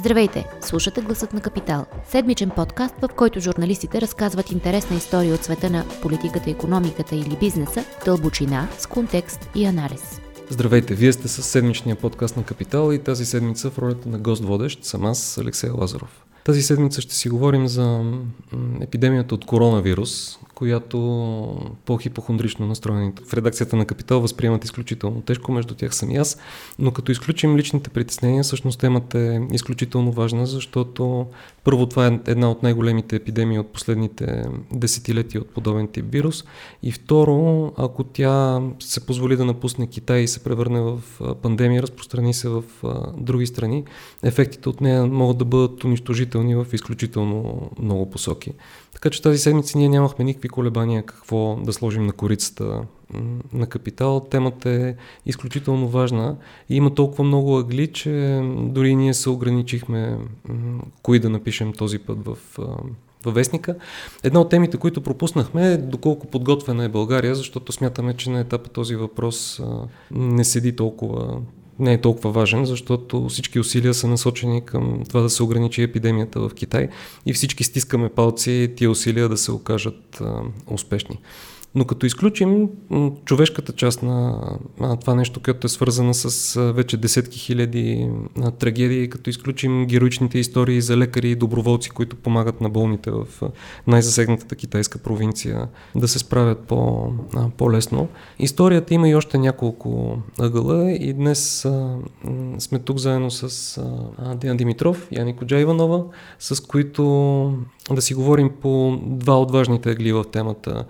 Здравейте! Слушате Гласът на Капитал. Седмичен подкаст, в който журналистите разказват интересна история от света на политиката, економиката или бизнеса, дълбочина, с контекст и анализ. Здравейте! Вие сте с седмичния подкаст на Капитал и тази седмица в ролята на гост водещ съм аз, Алексей Лазаров. Тази седмица ще си говорим за епидемията от коронавирус, която по-хипохондрично настроените в редакцията на Капитал възприемат изключително тежко, между тях съм и аз, но като изключим личните притеснения, всъщност темата е изключително важна, защото първо това е една от най-големите епидемии от последните десетилетия от подобен тип вирус и второ, ако тя се позволи да напусне Китай и се превърне в пандемия, разпространи се в други страни, ефектите от нея могат да бъдат унищожителни в изключително много посоки. Така че тази седмица ние нямахме никакви колебания какво да сложим на корицата на капитал. Темата е изключително важна и има толкова много ъгли, че дори ние се ограничихме кои да напишем този път в във вестника. Една от темите, които пропуснахме е доколко подготвена е България, защото смятаме, че на етапа този въпрос не седи толкова не е толкова важен, защото всички усилия са насочени към това да се ограничи епидемията в Китай и всички стискаме палци тия усилия да се окажат а, успешни. Но като изключим човешката част на това нещо, което е свързано с вече десетки хиляди трагедии, като изключим героичните истории за лекари и доброволци, които помагат на болните в най-засегнатата китайска провинция да се справят по, по-лесно. Историята има и още няколко ъгъла и днес сме тук заедно с а, Диана Димитров и Ани Коджа с които да си говорим по два от важните ъгли в темата.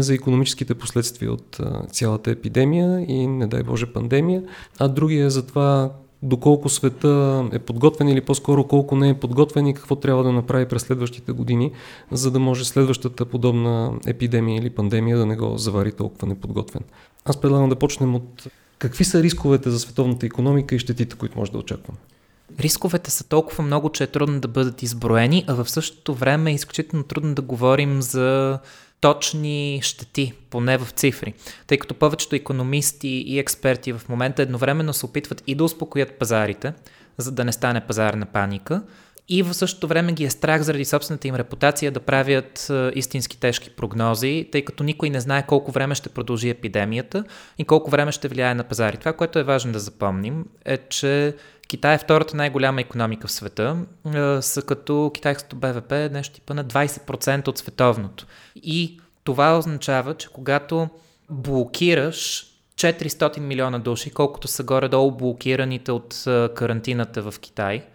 Единия за економическите последствия от цялата епидемия и, не дай Боже, пандемия, а другия за това доколко света е подготвен или по-скоро колко не е подготвен и какво трябва да направи през следващите години, за да може следващата подобна епидемия или пандемия да не го завари толкова неподготвен. Аз предлагам да почнем от какви са рисковете за световната економика и щетите, които може да очакваме. Рисковете са толкова много, че е трудно да бъдат изброени, а в същото време е изключително трудно да говорим за точни щети, поне в цифри, тъй като повечето економисти и експерти в момента едновременно се опитват и да успокоят пазарите, за да не стане пазарна паника, и в същото време ги е страх заради собствената им репутация да правят истински тежки прогнози, тъй като никой не знае колко време ще продължи епидемията и колко време ще влияе на пазари. Това, което е важно да запомним, е, че Китай е втората най-голяма економика в света, са като китайското БВП е нещо типа на 20% от световното. И това означава, че когато блокираш 400 милиона души, колкото са горе-долу блокираните от карантината в Китай,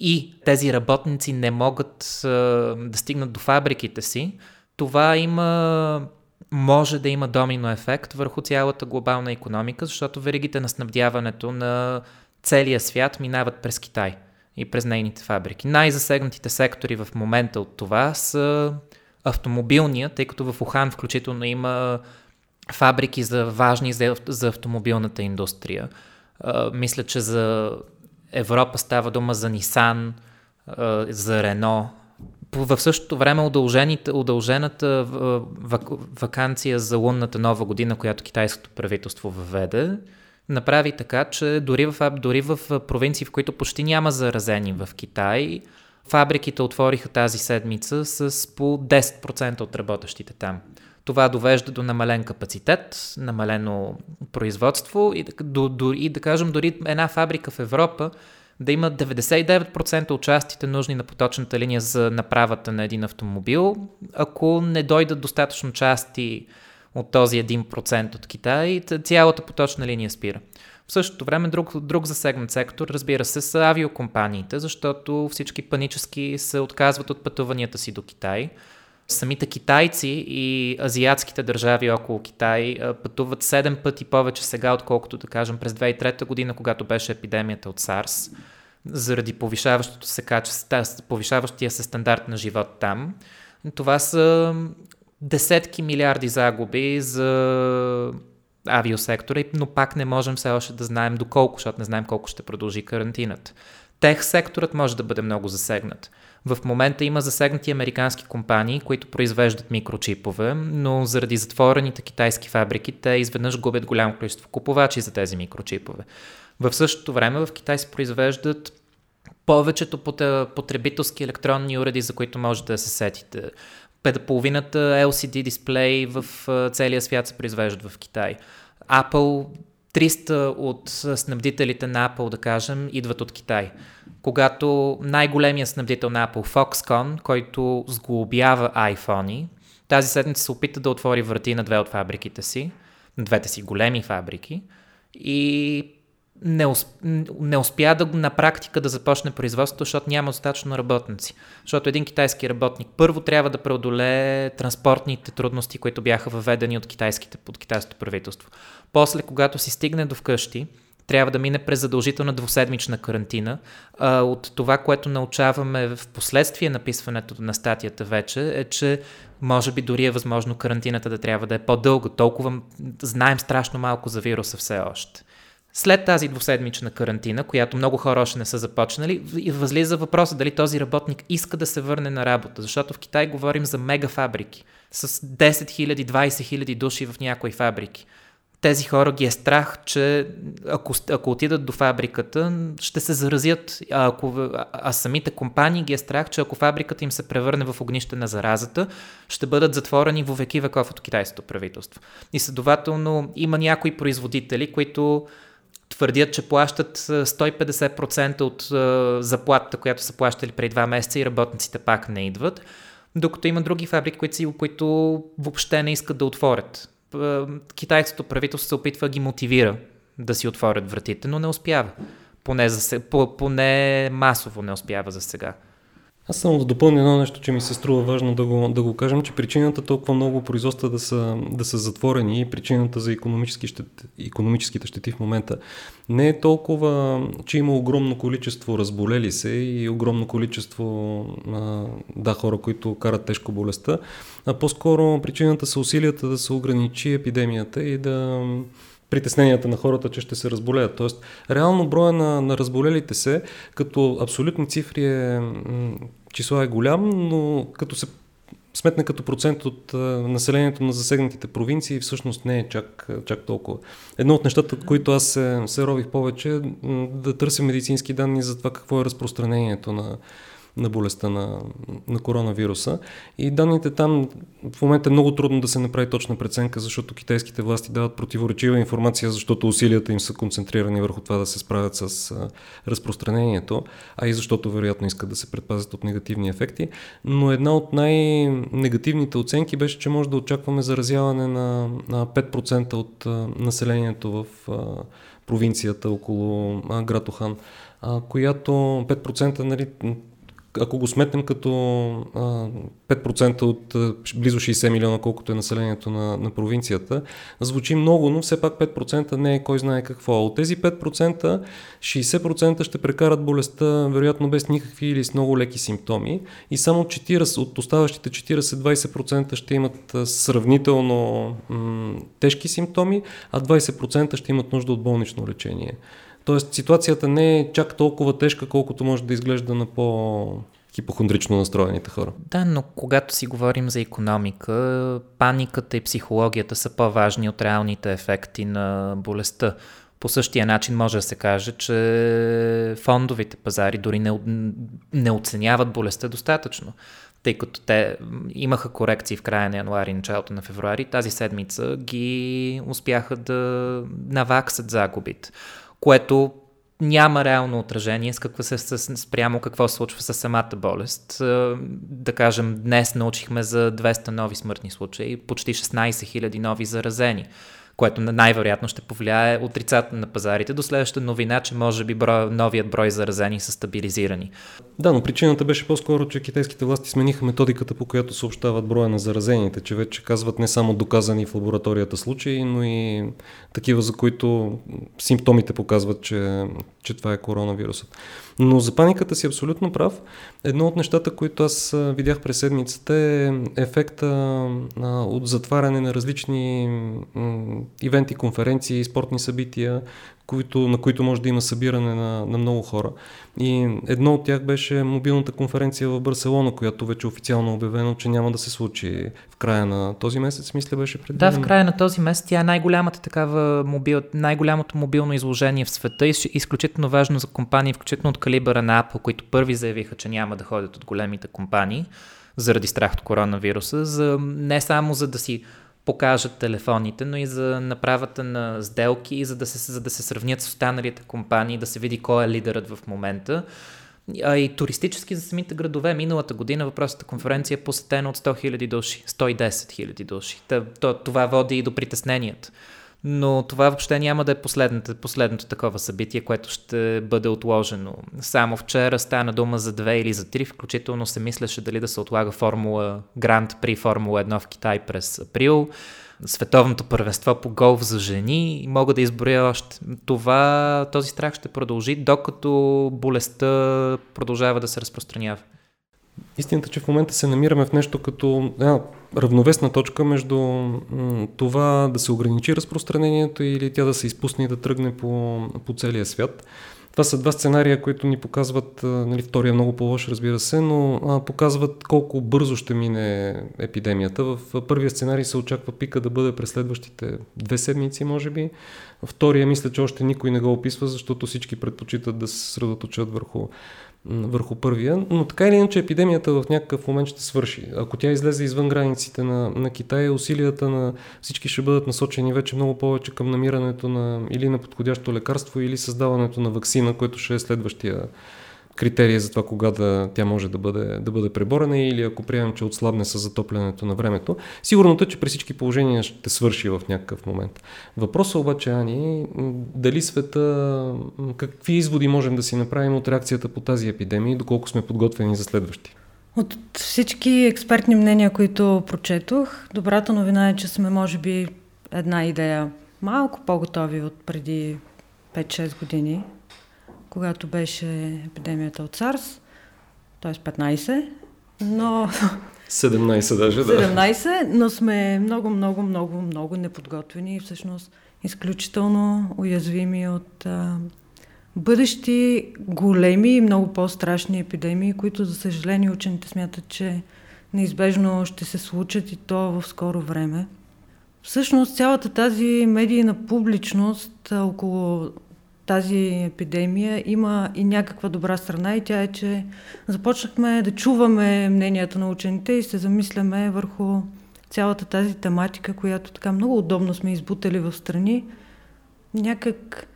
и тези работници не могат да стигнат до фабриките си, това има може да има домино ефект върху цялата глобална економика, защото веригите на снабдяването на целия свят минават през Китай и през нейните фабрики. Най-засегнатите сектори в момента от това са автомобилния, тъй като в Ухан включително има фабрики за важни за, за автомобилната индустрия. А, мисля, че за Европа става дума за Нисан, за Рено. В същото време удължената вакансия за лунната нова година, която китайското правителство въведе, направи така, че дори в, дори в провинции, в които почти няма заразени в Китай, фабриките отвориха тази седмица с по 10% от работещите там. Това довежда до намален капацитет, намалено производство и, до, до, и да кажем дори една фабрика в Европа да има 99% от частите нужни на поточната линия за направата на един автомобил, ако не дойдат достатъчно части от този 1% от Китай, цялата поточна линия спира. В същото време друг, друг засегнат сектор, разбира се, са авиокомпаниите, защото всички панически се отказват от пътуванията си до Китай. Самите китайци и азиатските държави около Китай пътуват 7 пъти повече сега, отколкото да кажем през 2003 година, когато беше епидемията от САРС, заради повишаващото се качество, повишаващия се стандарт на живот там. Това са десетки милиарди загуби за авиосектора, но пак не можем все още да знаем доколко, защото не знаем колко ще продължи карантината. Тех секторът може да бъде много засегнат. В момента има засегнати американски компании, които произвеждат микрочипове, но заради затворените китайски фабрики те изведнъж губят голямо количество купувачи за тези микрочипове. В същото време в Китай се произвеждат повечето потребителски електронни уреди, за които можете да се сетите. Половината LCD дисплей в целия свят се произвеждат в Китай. Apple 300 от снабдителите на Apple, да кажем, идват от Китай. Когато най-големият снабдител на Apple, Foxconn, който сглобява iPhone, тази седмица се опита да отвори врати на две от фабриките си, на двете си големи фабрики и не, усп... не успя да на практика да започне производството, защото няма достатъчно работници. Защото един китайски работник първо трябва да преодолее транспортните трудности, които бяха въведени от китайските под китайското правителство. После, когато си стигне до вкъщи, трябва да мине през задължителна двуседмична карантина. А, от това, което научаваме в последствие написването на статията вече, е, че може би дори е възможно карантината да трябва да е по-дълга. Толкова знаем страшно малко за вируса все още. След тази двуседмична карантина, която много хора още не са започнали, възлиза въпроса дали този работник иска да се върне на работа, защото в Китай говорим за мегафабрики с 10 000, 20 000 души в някои фабрики. Тези хора ги е страх, че ако, ако отидат до фабриката, ще се заразят. А, ако, а, самите компании ги е страх, че ако фабриката им се превърне в огнище на заразата, ще бъдат затворени во веки веков от китайското правителство. И следователно има някои производители, които твърдят, че плащат 150% от заплатата, която са плащали преди два месеца и работниците пак не идват, докато има други фабрики, които, които въобще не искат да отворят. Китайското правителство се опитва да ги мотивира да си отворят вратите, но не успява. Поне, за, поне масово не успява за сега. Аз само да допълня едно нещо, че ми се струва важно да го, да го кажем, че причината толкова много производства да са, да са затворени и причината за економически щет, економическите щети в момента не е толкова, че има огромно количество разболели се и огромно количество да, хора, които карат тежко болестта, а по-скоро причината са усилията да се ограничи епидемията и да притесненията на хората, че ще се разболеят. Тоест, реално броя на, на разболелите се, като абсолютни цифри е, числа е голям, но като се сметне като процент от а, населението на засегнатите провинции, всъщност не е чак, чак толкова. Едно от нещата, които аз се, се рових повече, е да търся медицински данни за това какво е разпространението на, на болестта на, на коронавируса. И данните там в момента е много трудно да се направи точна преценка, защото китайските власти дават противоречива информация, защото усилията им са концентрирани върху това да се справят с разпространението, а и защото вероятно искат да се предпазят от негативни ефекти. Но една от най-негативните оценки беше, че може да очакваме заразяване на, на 5% от населението в провинцията около град Охан, която 5% нали, ако го сметнем като а, 5% от а, близо 60 милиона, колкото е населението на, на провинцията, звучи много, но все пак 5% не е кой знае какво. От тези 5%, 60% ще прекарат болестта, вероятно без никакви или с много леки симптоми и само 40 от оставащите 40-20% ще имат сравнително м- тежки симптоми, а 20% ще имат нужда от болнично лечение. Тоест ситуацията не е чак толкова тежка, колкото може да изглежда на по хипохондрично настроените хора. Да, но когато си говорим за економика, паниката и психологията са по-важни от реалните ефекти на болестта. По същия начин може да се каже, че фондовите пазари дори не, не оценяват болестта достатъчно, тъй като те имаха корекции в края на януари и началото на февруари, тази седмица ги успяха да наваксат загубите което няма реално отражение с какво се, с, спрямо какво се случва с самата болест. Е, да кажем, днес научихме за 200 нови смъртни случаи, почти 16 000 нови заразени което най-вероятно ще повлияе отрицателно на пазарите до следващата новина, че може би брой, новият брой заразени са стабилизирани. Да, но причината беше по-скоро, че китайските власти смениха методиката, по която съобщават броя на заразените, че вече казват не само доказани в лабораторията случаи, но и такива, за които симптомите показват, че, че това е коронавирусът. Но за паниката си абсолютно прав. Едно от нещата, които аз видях през седмицата е ефекта от затваряне на различни ивенти, конференции, спортни събития, които, на които може да има събиране на, на много хора. И едно от тях беше мобилната конференция в Барселона, която вече официално е обявено, че няма да се случи в края на този месец, мисля беше преди. Да, в края на този месец тя е най-голямата такава мобил, най-голямото мобилно изложение в света изключително важно за компании, включително от калибъра на Apple, които първи заявиха, че няма да ходят от големите компании заради страх от коронавируса, за, не само за да си покажат телефоните, но и за направата на сделки, за да се, за да се сравнят с останалите компании, да се види кой е лидерът в момента. А и туристически за самите градове. Миналата година въпросната конференция е посетена от 100 000 души, 110 000 души. Това води и до притесненията но това въобще няма да е последното, последното такова събитие, което ще бъде отложено. Само вчера стана дума за две или за три, включително се мислеше дали да се отлага Формула Гранд при Формула 1 в Китай през април, световното първенство по голф за жени и мога да изброя още. Това, този страх ще продължи, докато болестта продължава да се разпространява. Истината, че в момента се намираме в нещо като една равновесна точка между това да се ограничи разпространението или тя да се изпусне и да тръгне по, по целия свят. Това са два сценария, които ни показват, нали, втория е много по-лош, разбира се, но а, показват колко бързо ще мине епидемията. В първия сценарий се очаква пика да бъде през следващите две седмици, може би. Втория мисля, че още никой не го описва, защото всички предпочитат да се средоточат върху върху първия, но така или иначе епидемията в някакъв момент ще свърши. Ако тя излезе извън границите на, на Китай, усилията на всички ще бъдат насочени вече много повече към намирането на или на подходящо лекарство, или създаването на вакцина, което ще е следващия критерия за това кога да, тя може да бъде, да бъде преборена или ако приемем, че отслабне с затоплянето на времето. Сигурното е, че при всички положения ще свърши в някакъв момент. Въпросът обаче, Ани, дали света, какви изводи можем да си направим от реакцията по тази епидемия и доколко сме подготвени за следващи? От всички експертни мнения, които прочетох, добрата новина е, че сме може би една идея малко по-готови от преди 5-6 години когато беше епидемията от САРС, т.е. 15, но... 17 даже, да. 17, но сме много, много, много, много неподготвени и всъщност изключително уязвими от а, бъдещи големи и много по-страшни епидемии, които, за съжаление, учените смятат, че неизбежно ще се случат и то в скоро време. Всъщност цялата тази медийна публичност около тази епидемия има и някаква добра страна и тя е, че започнахме да чуваме мненията на учените и се замисляме върху цялата тази тематика, която така много удобно сме избутали в страни. Някак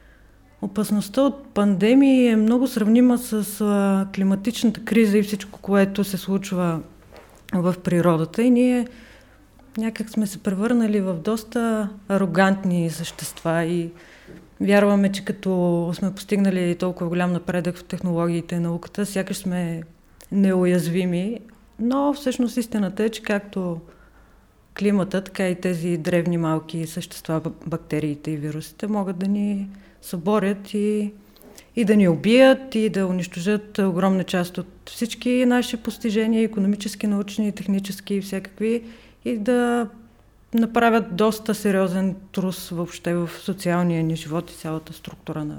опасността от пандемии е много сравнима с а, климатичната криза и всичко, което се случва в природата и ние някак сме се превърнали в доста арогантни същества и Вярваме, че като сме постигнали толкова голям напредък в технологиите и науката, сякаш сме неуязвими, но всъщност истината е, че както климата, така и тези древни малки същества, бактериите и вирусите могат да ни съборят и, и да ни убият и да унищожат огромна част от всички наши постижения, економически, научни, технически и всякакви и да направят доста сериозен трус въобще в социалния ни живот и цялата структура на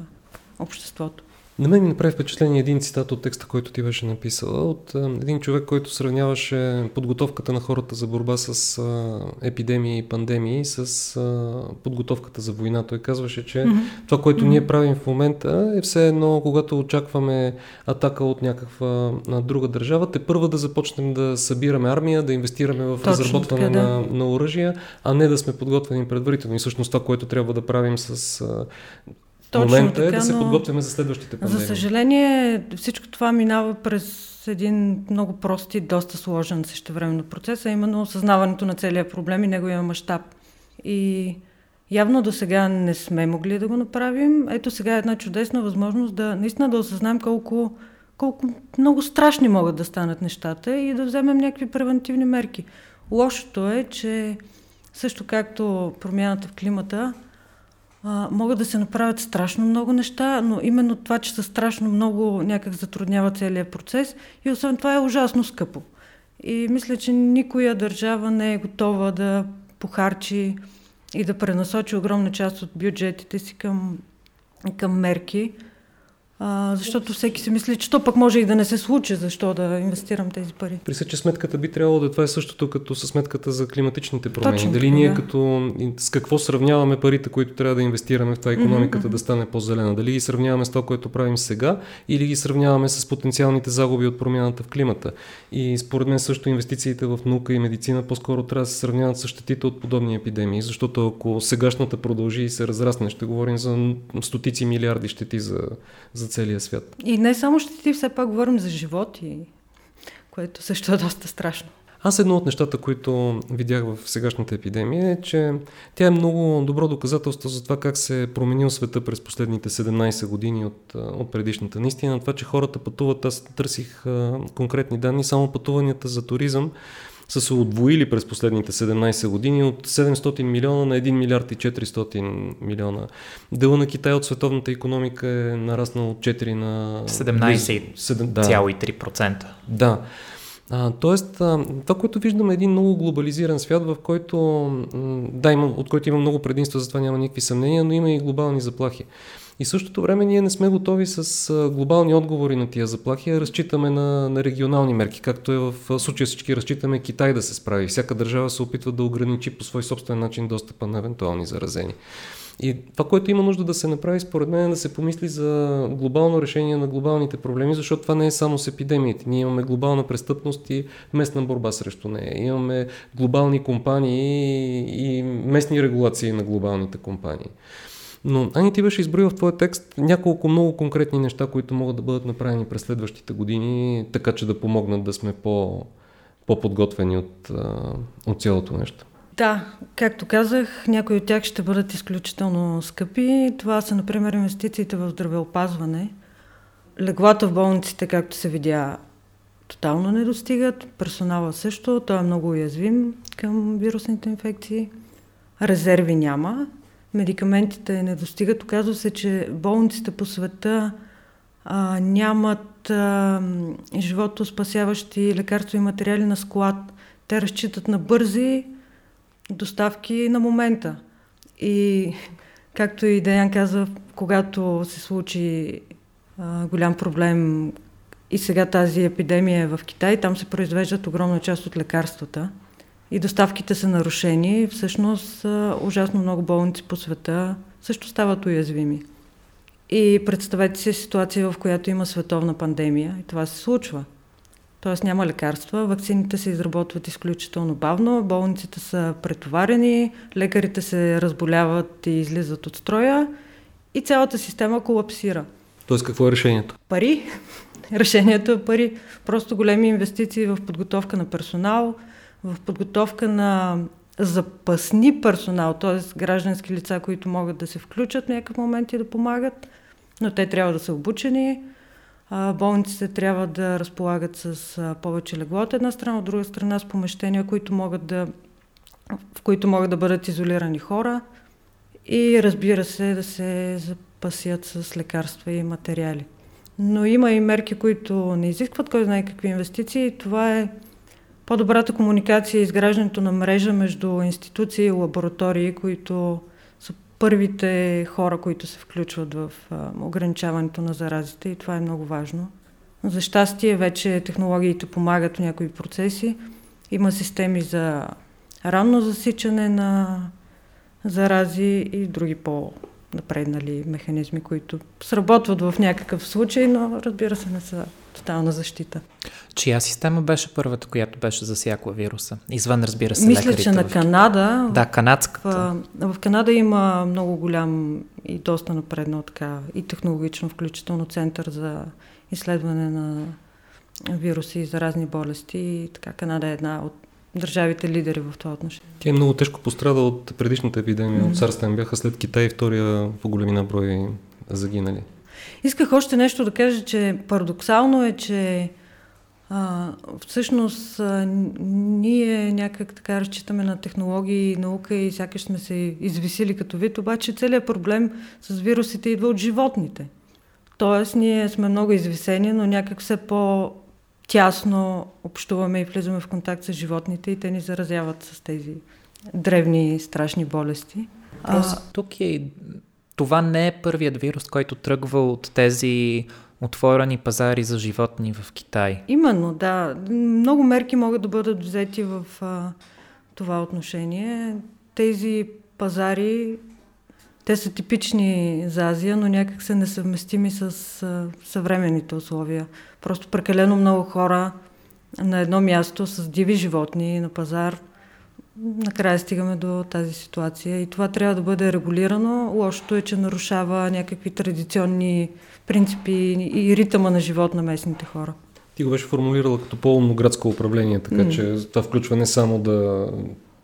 обществото. На мен ми направи впечатление един цитат от текста, който ти беше написала, от а, един човек, който сравняваше подготовката на хората за борба с а, епидемии и пандемии с а, подготовката за война. Той казваше, че mm-hmm. това, което mm-hmm. ние правим в момента е все едно, когато очакваме атака от някаква друга държава, те първа да започнем да събираме армия, да инвестираме в Точно разработване така, да. на, на оръжия, а не да сме подготвени предварително. И всъщност това, което трябва да правим с точно момента така, е да се подготвяме за следващите пандемии. За съжаление, всичко това минава през един много прост и доста сложен същевременно процес, а именно осъзнаването на целия проблем и неговия мащаб. И явно до сега не сме могли да го направим. Ето сега е една чудесна възможност да наистина да осъзнаем колко, колко много страшни могат да станат нещата и да вземем някакви превентивни мерки. Лошото е, че също както промяната в климата, а, могат да се направят страшно много неща, но именно това, че са страшно много, някак затруднява целият процес и освен това е ужасно скъпо. И мисля, че никоя държава не е готова да похарчи и да пренасочи огромна част от бюджетите си към, към мерки, а, защото всеки си мисли, че то пък може и да не се случи, защо да инвестирам тези пари. При че сметката би трябвало да това е същото като със сметката за климатичните промени. Точно, Дали ние да. като с какво сравняваме парите, които трябва да инвестираме в това економиката mm-hmm. да стане по-зелена? Дали ги сравняваме с това, което правим сега или ги сравняваме с потенциалните загуби от промяната в климата? И според мен също инвестициите в наука и медицина по-скоро трябва да се сравняват с щетите от подобни епидемии, защото ако сегашната продължи и се разрасне, ще говорим за стотици милиарди щети за, за целия свят. И не само ще ти все пак говорим за животи, което също е доста страшно. Аз едно от нещата, които видях в сегашната епидемия е, че тя е много добро доказателство за това как се е променил света през последните 17 години от, от предишната. Наистина това, че хората пътуват, аз търсих а, конкретни данни, само пътуванията за туризъм са се отвоили през последните 17 години от 700 милиона на 1 милиард и 400 милиона. Дела на Китай от световната економика е нараснал от 4 на 17,3%. Да. А, тоест, а, това, което виждаме е един много глобализиран свят, в който, да, има, от който има много предимства, затова няма никакви съмнения, но има и глобални заплахи. И същото време ние не сме готови с глобални отговори на тия заплахи, а разчитаме на, на регионални мерки, както е в случая всички разчитаме Китай да се справи. Всяка държава се опитва да ограничи по свой собствен начин достъпа на евентуални заразени. И това, което има нужда да се направи, според мен, е да се помисли за глобално решение на глобалните проблеми, защото това не е само с епидемиите. Ние имаме глобална престъпност и местна борба срещу нея. Имаме глобални компании и местни регулации на глобалните компании. Но Ани ти беше изброил в твоя текст няколко много конкретни неща, които могат да бъдат направени през следващите години, така че да помогнат да сме по, по-подготвени от, от цялото нещо. Да, както казах, някои от тях ще бъдат изключително скъпи. Това са, например, инвестициите в здравеопазване. Леглата в болниците, както се видя, тотално не достигат. Персонала също, той е много уязвим към вирусните инфекции. Резерви няма. Медикаментите не достигат. Оказва се, че болниците по света а, нямат а, живото спасяващи лекарства и материали на склад. Те разчитат на бързи доставки на момента. И както и Даян каза, когато се случи а, голям проблем и сега тази епидемия е в Китай, там се произвеждат огромна част от лекарствата и доставките са нарушени. Всъщност ужасно много болници по света също стават уязвими. И представете си ситуация, в която има световна пандемия и това се случва – т.е. няма лекарства, вакцините се изработват изключително бавно, болниците са претоварени, лекарите се разболяват и излизат от строя и цялата система колапсира. Тоест какво е решението? Пари. Решението е пари. Просто големи инвестиции в подготовка на персонал, в подготовка на запасни персонал, т.е. граждански лица, които могат да се включат в някакъв момент и да помагат, но те трябва да са обучени, болниците трябва да разполагат с повече легло от една страна, от друга страна с помещения, които могат да, в които могат да бъдат изолирани хора и разбира се да се запасят с лекарства и материали. Но има и мерки, които не изискват кой знае какви инвестиции. Това е по-добрата комуникация и изграждането на мрежа между институции и лаборатории, които първите хора, които се включват в ограничаването на заразите и това е много важно. За щастие вече технологиите помагат в някои процеси. Има системи за ранно засичане на зарази и други по-напреднали механизми, които сработват в някакъв случай, но разбира се не са тотална защита. Чия система беше първата, която беше засякла вируса? Извън, разбира се, Мисля, че на Канада. Да, канадската. В, в Канада има много голям и доста напреднал така и технологично, включително център за изследване на вируси и заразни болести. И така Канада е една от държавите лидери в това отношение. Тя е много тежко пострада от предишната епидемия mm-hmm. от царствен. Бяха след Китай втория по големина брой загинали. Исках още нещо да кажа, че парадоксално е, че а, всъщност а, ние някак така разчитаме на технологии и наука и сякаш сме се извисили като вид, обаче целият проблем с вирусите идва от животните. Тоест ние сме много извисени, но някак все по-тясно общуваме и влизаме в контакт с животните и те ни заразяват с тези древни страшни болести. Просто а... тук е... Това не е първият вирус, който тръгва от тези отворени пазари за животни в Китай. Именно, да. Много мерки могат да бъдат взети в а, това отношение. Тези пазари, те са типични за Азия, но някак са несъвместими с съвременните условия. Просто прекалено много хора на едно място с диви животни на пазар. Накрая стигаме до тази ситуация и това трябва да бъде регулирано. Лошото е, че нарушава някакви традиционни принципи и ритъма на живот на местните хора. Ти го беше формулирала като по-умно градско управление, така mm. че това включва не само да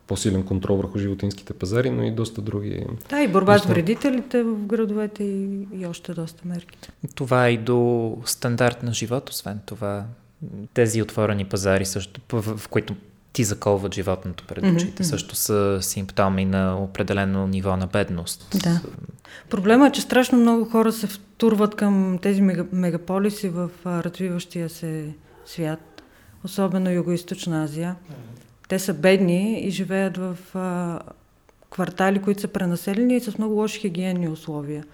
по-силен контрол върху животинските пазари, но и доста други. Да, и борба с вредителите в градовете и, и още доста мерки. Това е и до стандарт на живот, освен това. Тези отворени пазари също, в, в които ти заколват животното пред очите, mm-hmm. също са симптоми на определено ниво на бедност. Да. Проблема е, че страшно много хора се втурват към тези мегаполиси в развиващия се свят, особено Юго-Источна Азия. Те са бедни и живеят в а, квартали, които са пренаселени и с много лоши хигиенни условия.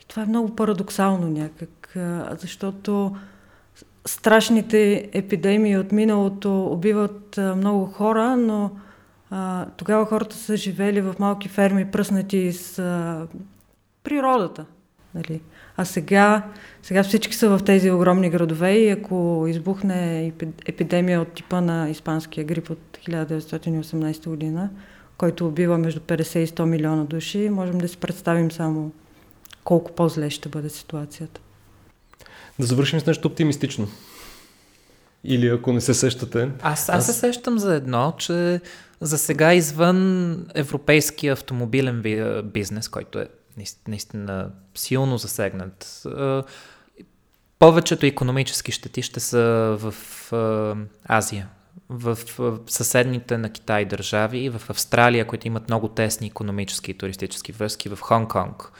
И това е много парадоксално някак, а, защото страшните епидемии от миналото убиват а, много хора, но а, тогава хората са живели в малки ферми, пръснати с а, природата. Нали? А сега, сега всички са в тези огромни градове и ако избухне епидемия от типа на испанския грип от 1918 година, който убива между 50 и 100 милиона души, можем да си представим само колко по-зле ще бъде ситуацията. Да завършим с нещо оптимистично. Или ако не се сещате. Аз, аз, аз се сещам за едно, че за сега извън европейския автомобилен бизнес, който е наистина силно засегнат, повечето економически щети ще са в Азия, в съседните на Китай държави, в Австралия, които имат много тесни економически и туристически връзки, в Хонг-Конг.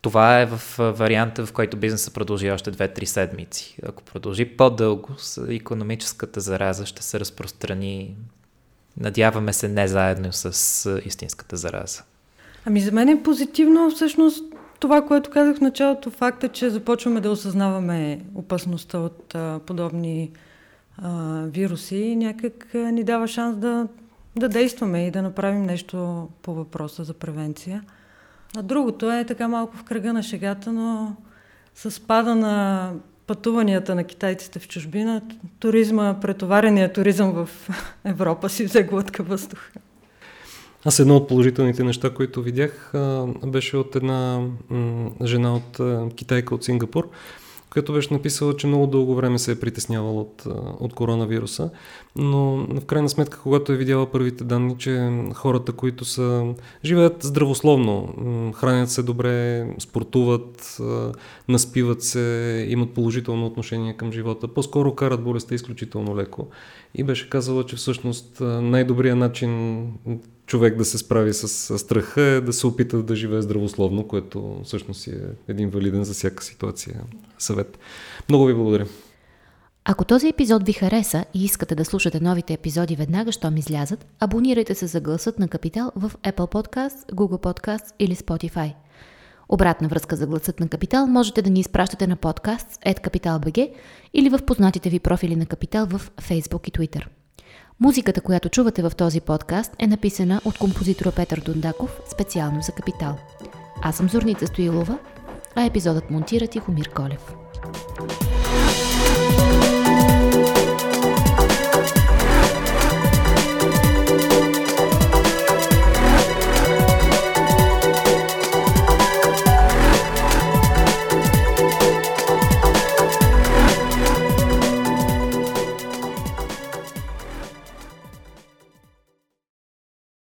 Това е в варианта, в който бизнесът продължи още 2-3 седмици. Ако продължи по-дълго, економическата зараза ще се разпространи, надяваме се, не заедно с истинската зараза. Ами за мен е позитивно всъщност това, което казах в началото, факта, че започваме да осъзнаваме опасността от а, подобни а, вируси, някак а, ни дава шанс да, да действаме и да направим нещо по въпроса за превенция. А другото е така малко в кръга на шегата, но с спада на пътуванията на китайците в чужбина, туризма, претоварения туризъм в Европа си взе глътка въздух. Аз едно от положителните неща, които видях, беше от една жена от китайка от Сингапур, която беше написала, че много дълго време се е притеснявала от, от коронавируса, но в крайна сметка, когато е видяла първите данни, че хората, които са живеят здравословно, хранят се добре, спортуват, наспиват се, имат положително отношение към живота, по-скоро карат болестта изключително леко. И беше казала, че всъщност най-добрият начин човек да се справи с страха е да се опита да живее здравословно, което всъщност е един валиден за всяка ситуация съвет. Много ви благодаря. Ако този епизод ви хареса и искате да слушате новите епизоди веднага, щом излязат, абонирайте се за гласът на Капитал в Apple Podcast, Google Podcast или Spotify. Обратна връзка за гласът на Капитал можете да ни изпращате на подкаст at или в познатите ви профили на Капитал в Facebook и Twitter. Музиката, която чувате в този подкаст е написана от композитора Петър Дондаков специално за Капитал. Аз съм Зорница Стоилова, а епизодът монтира Тихомир Колев.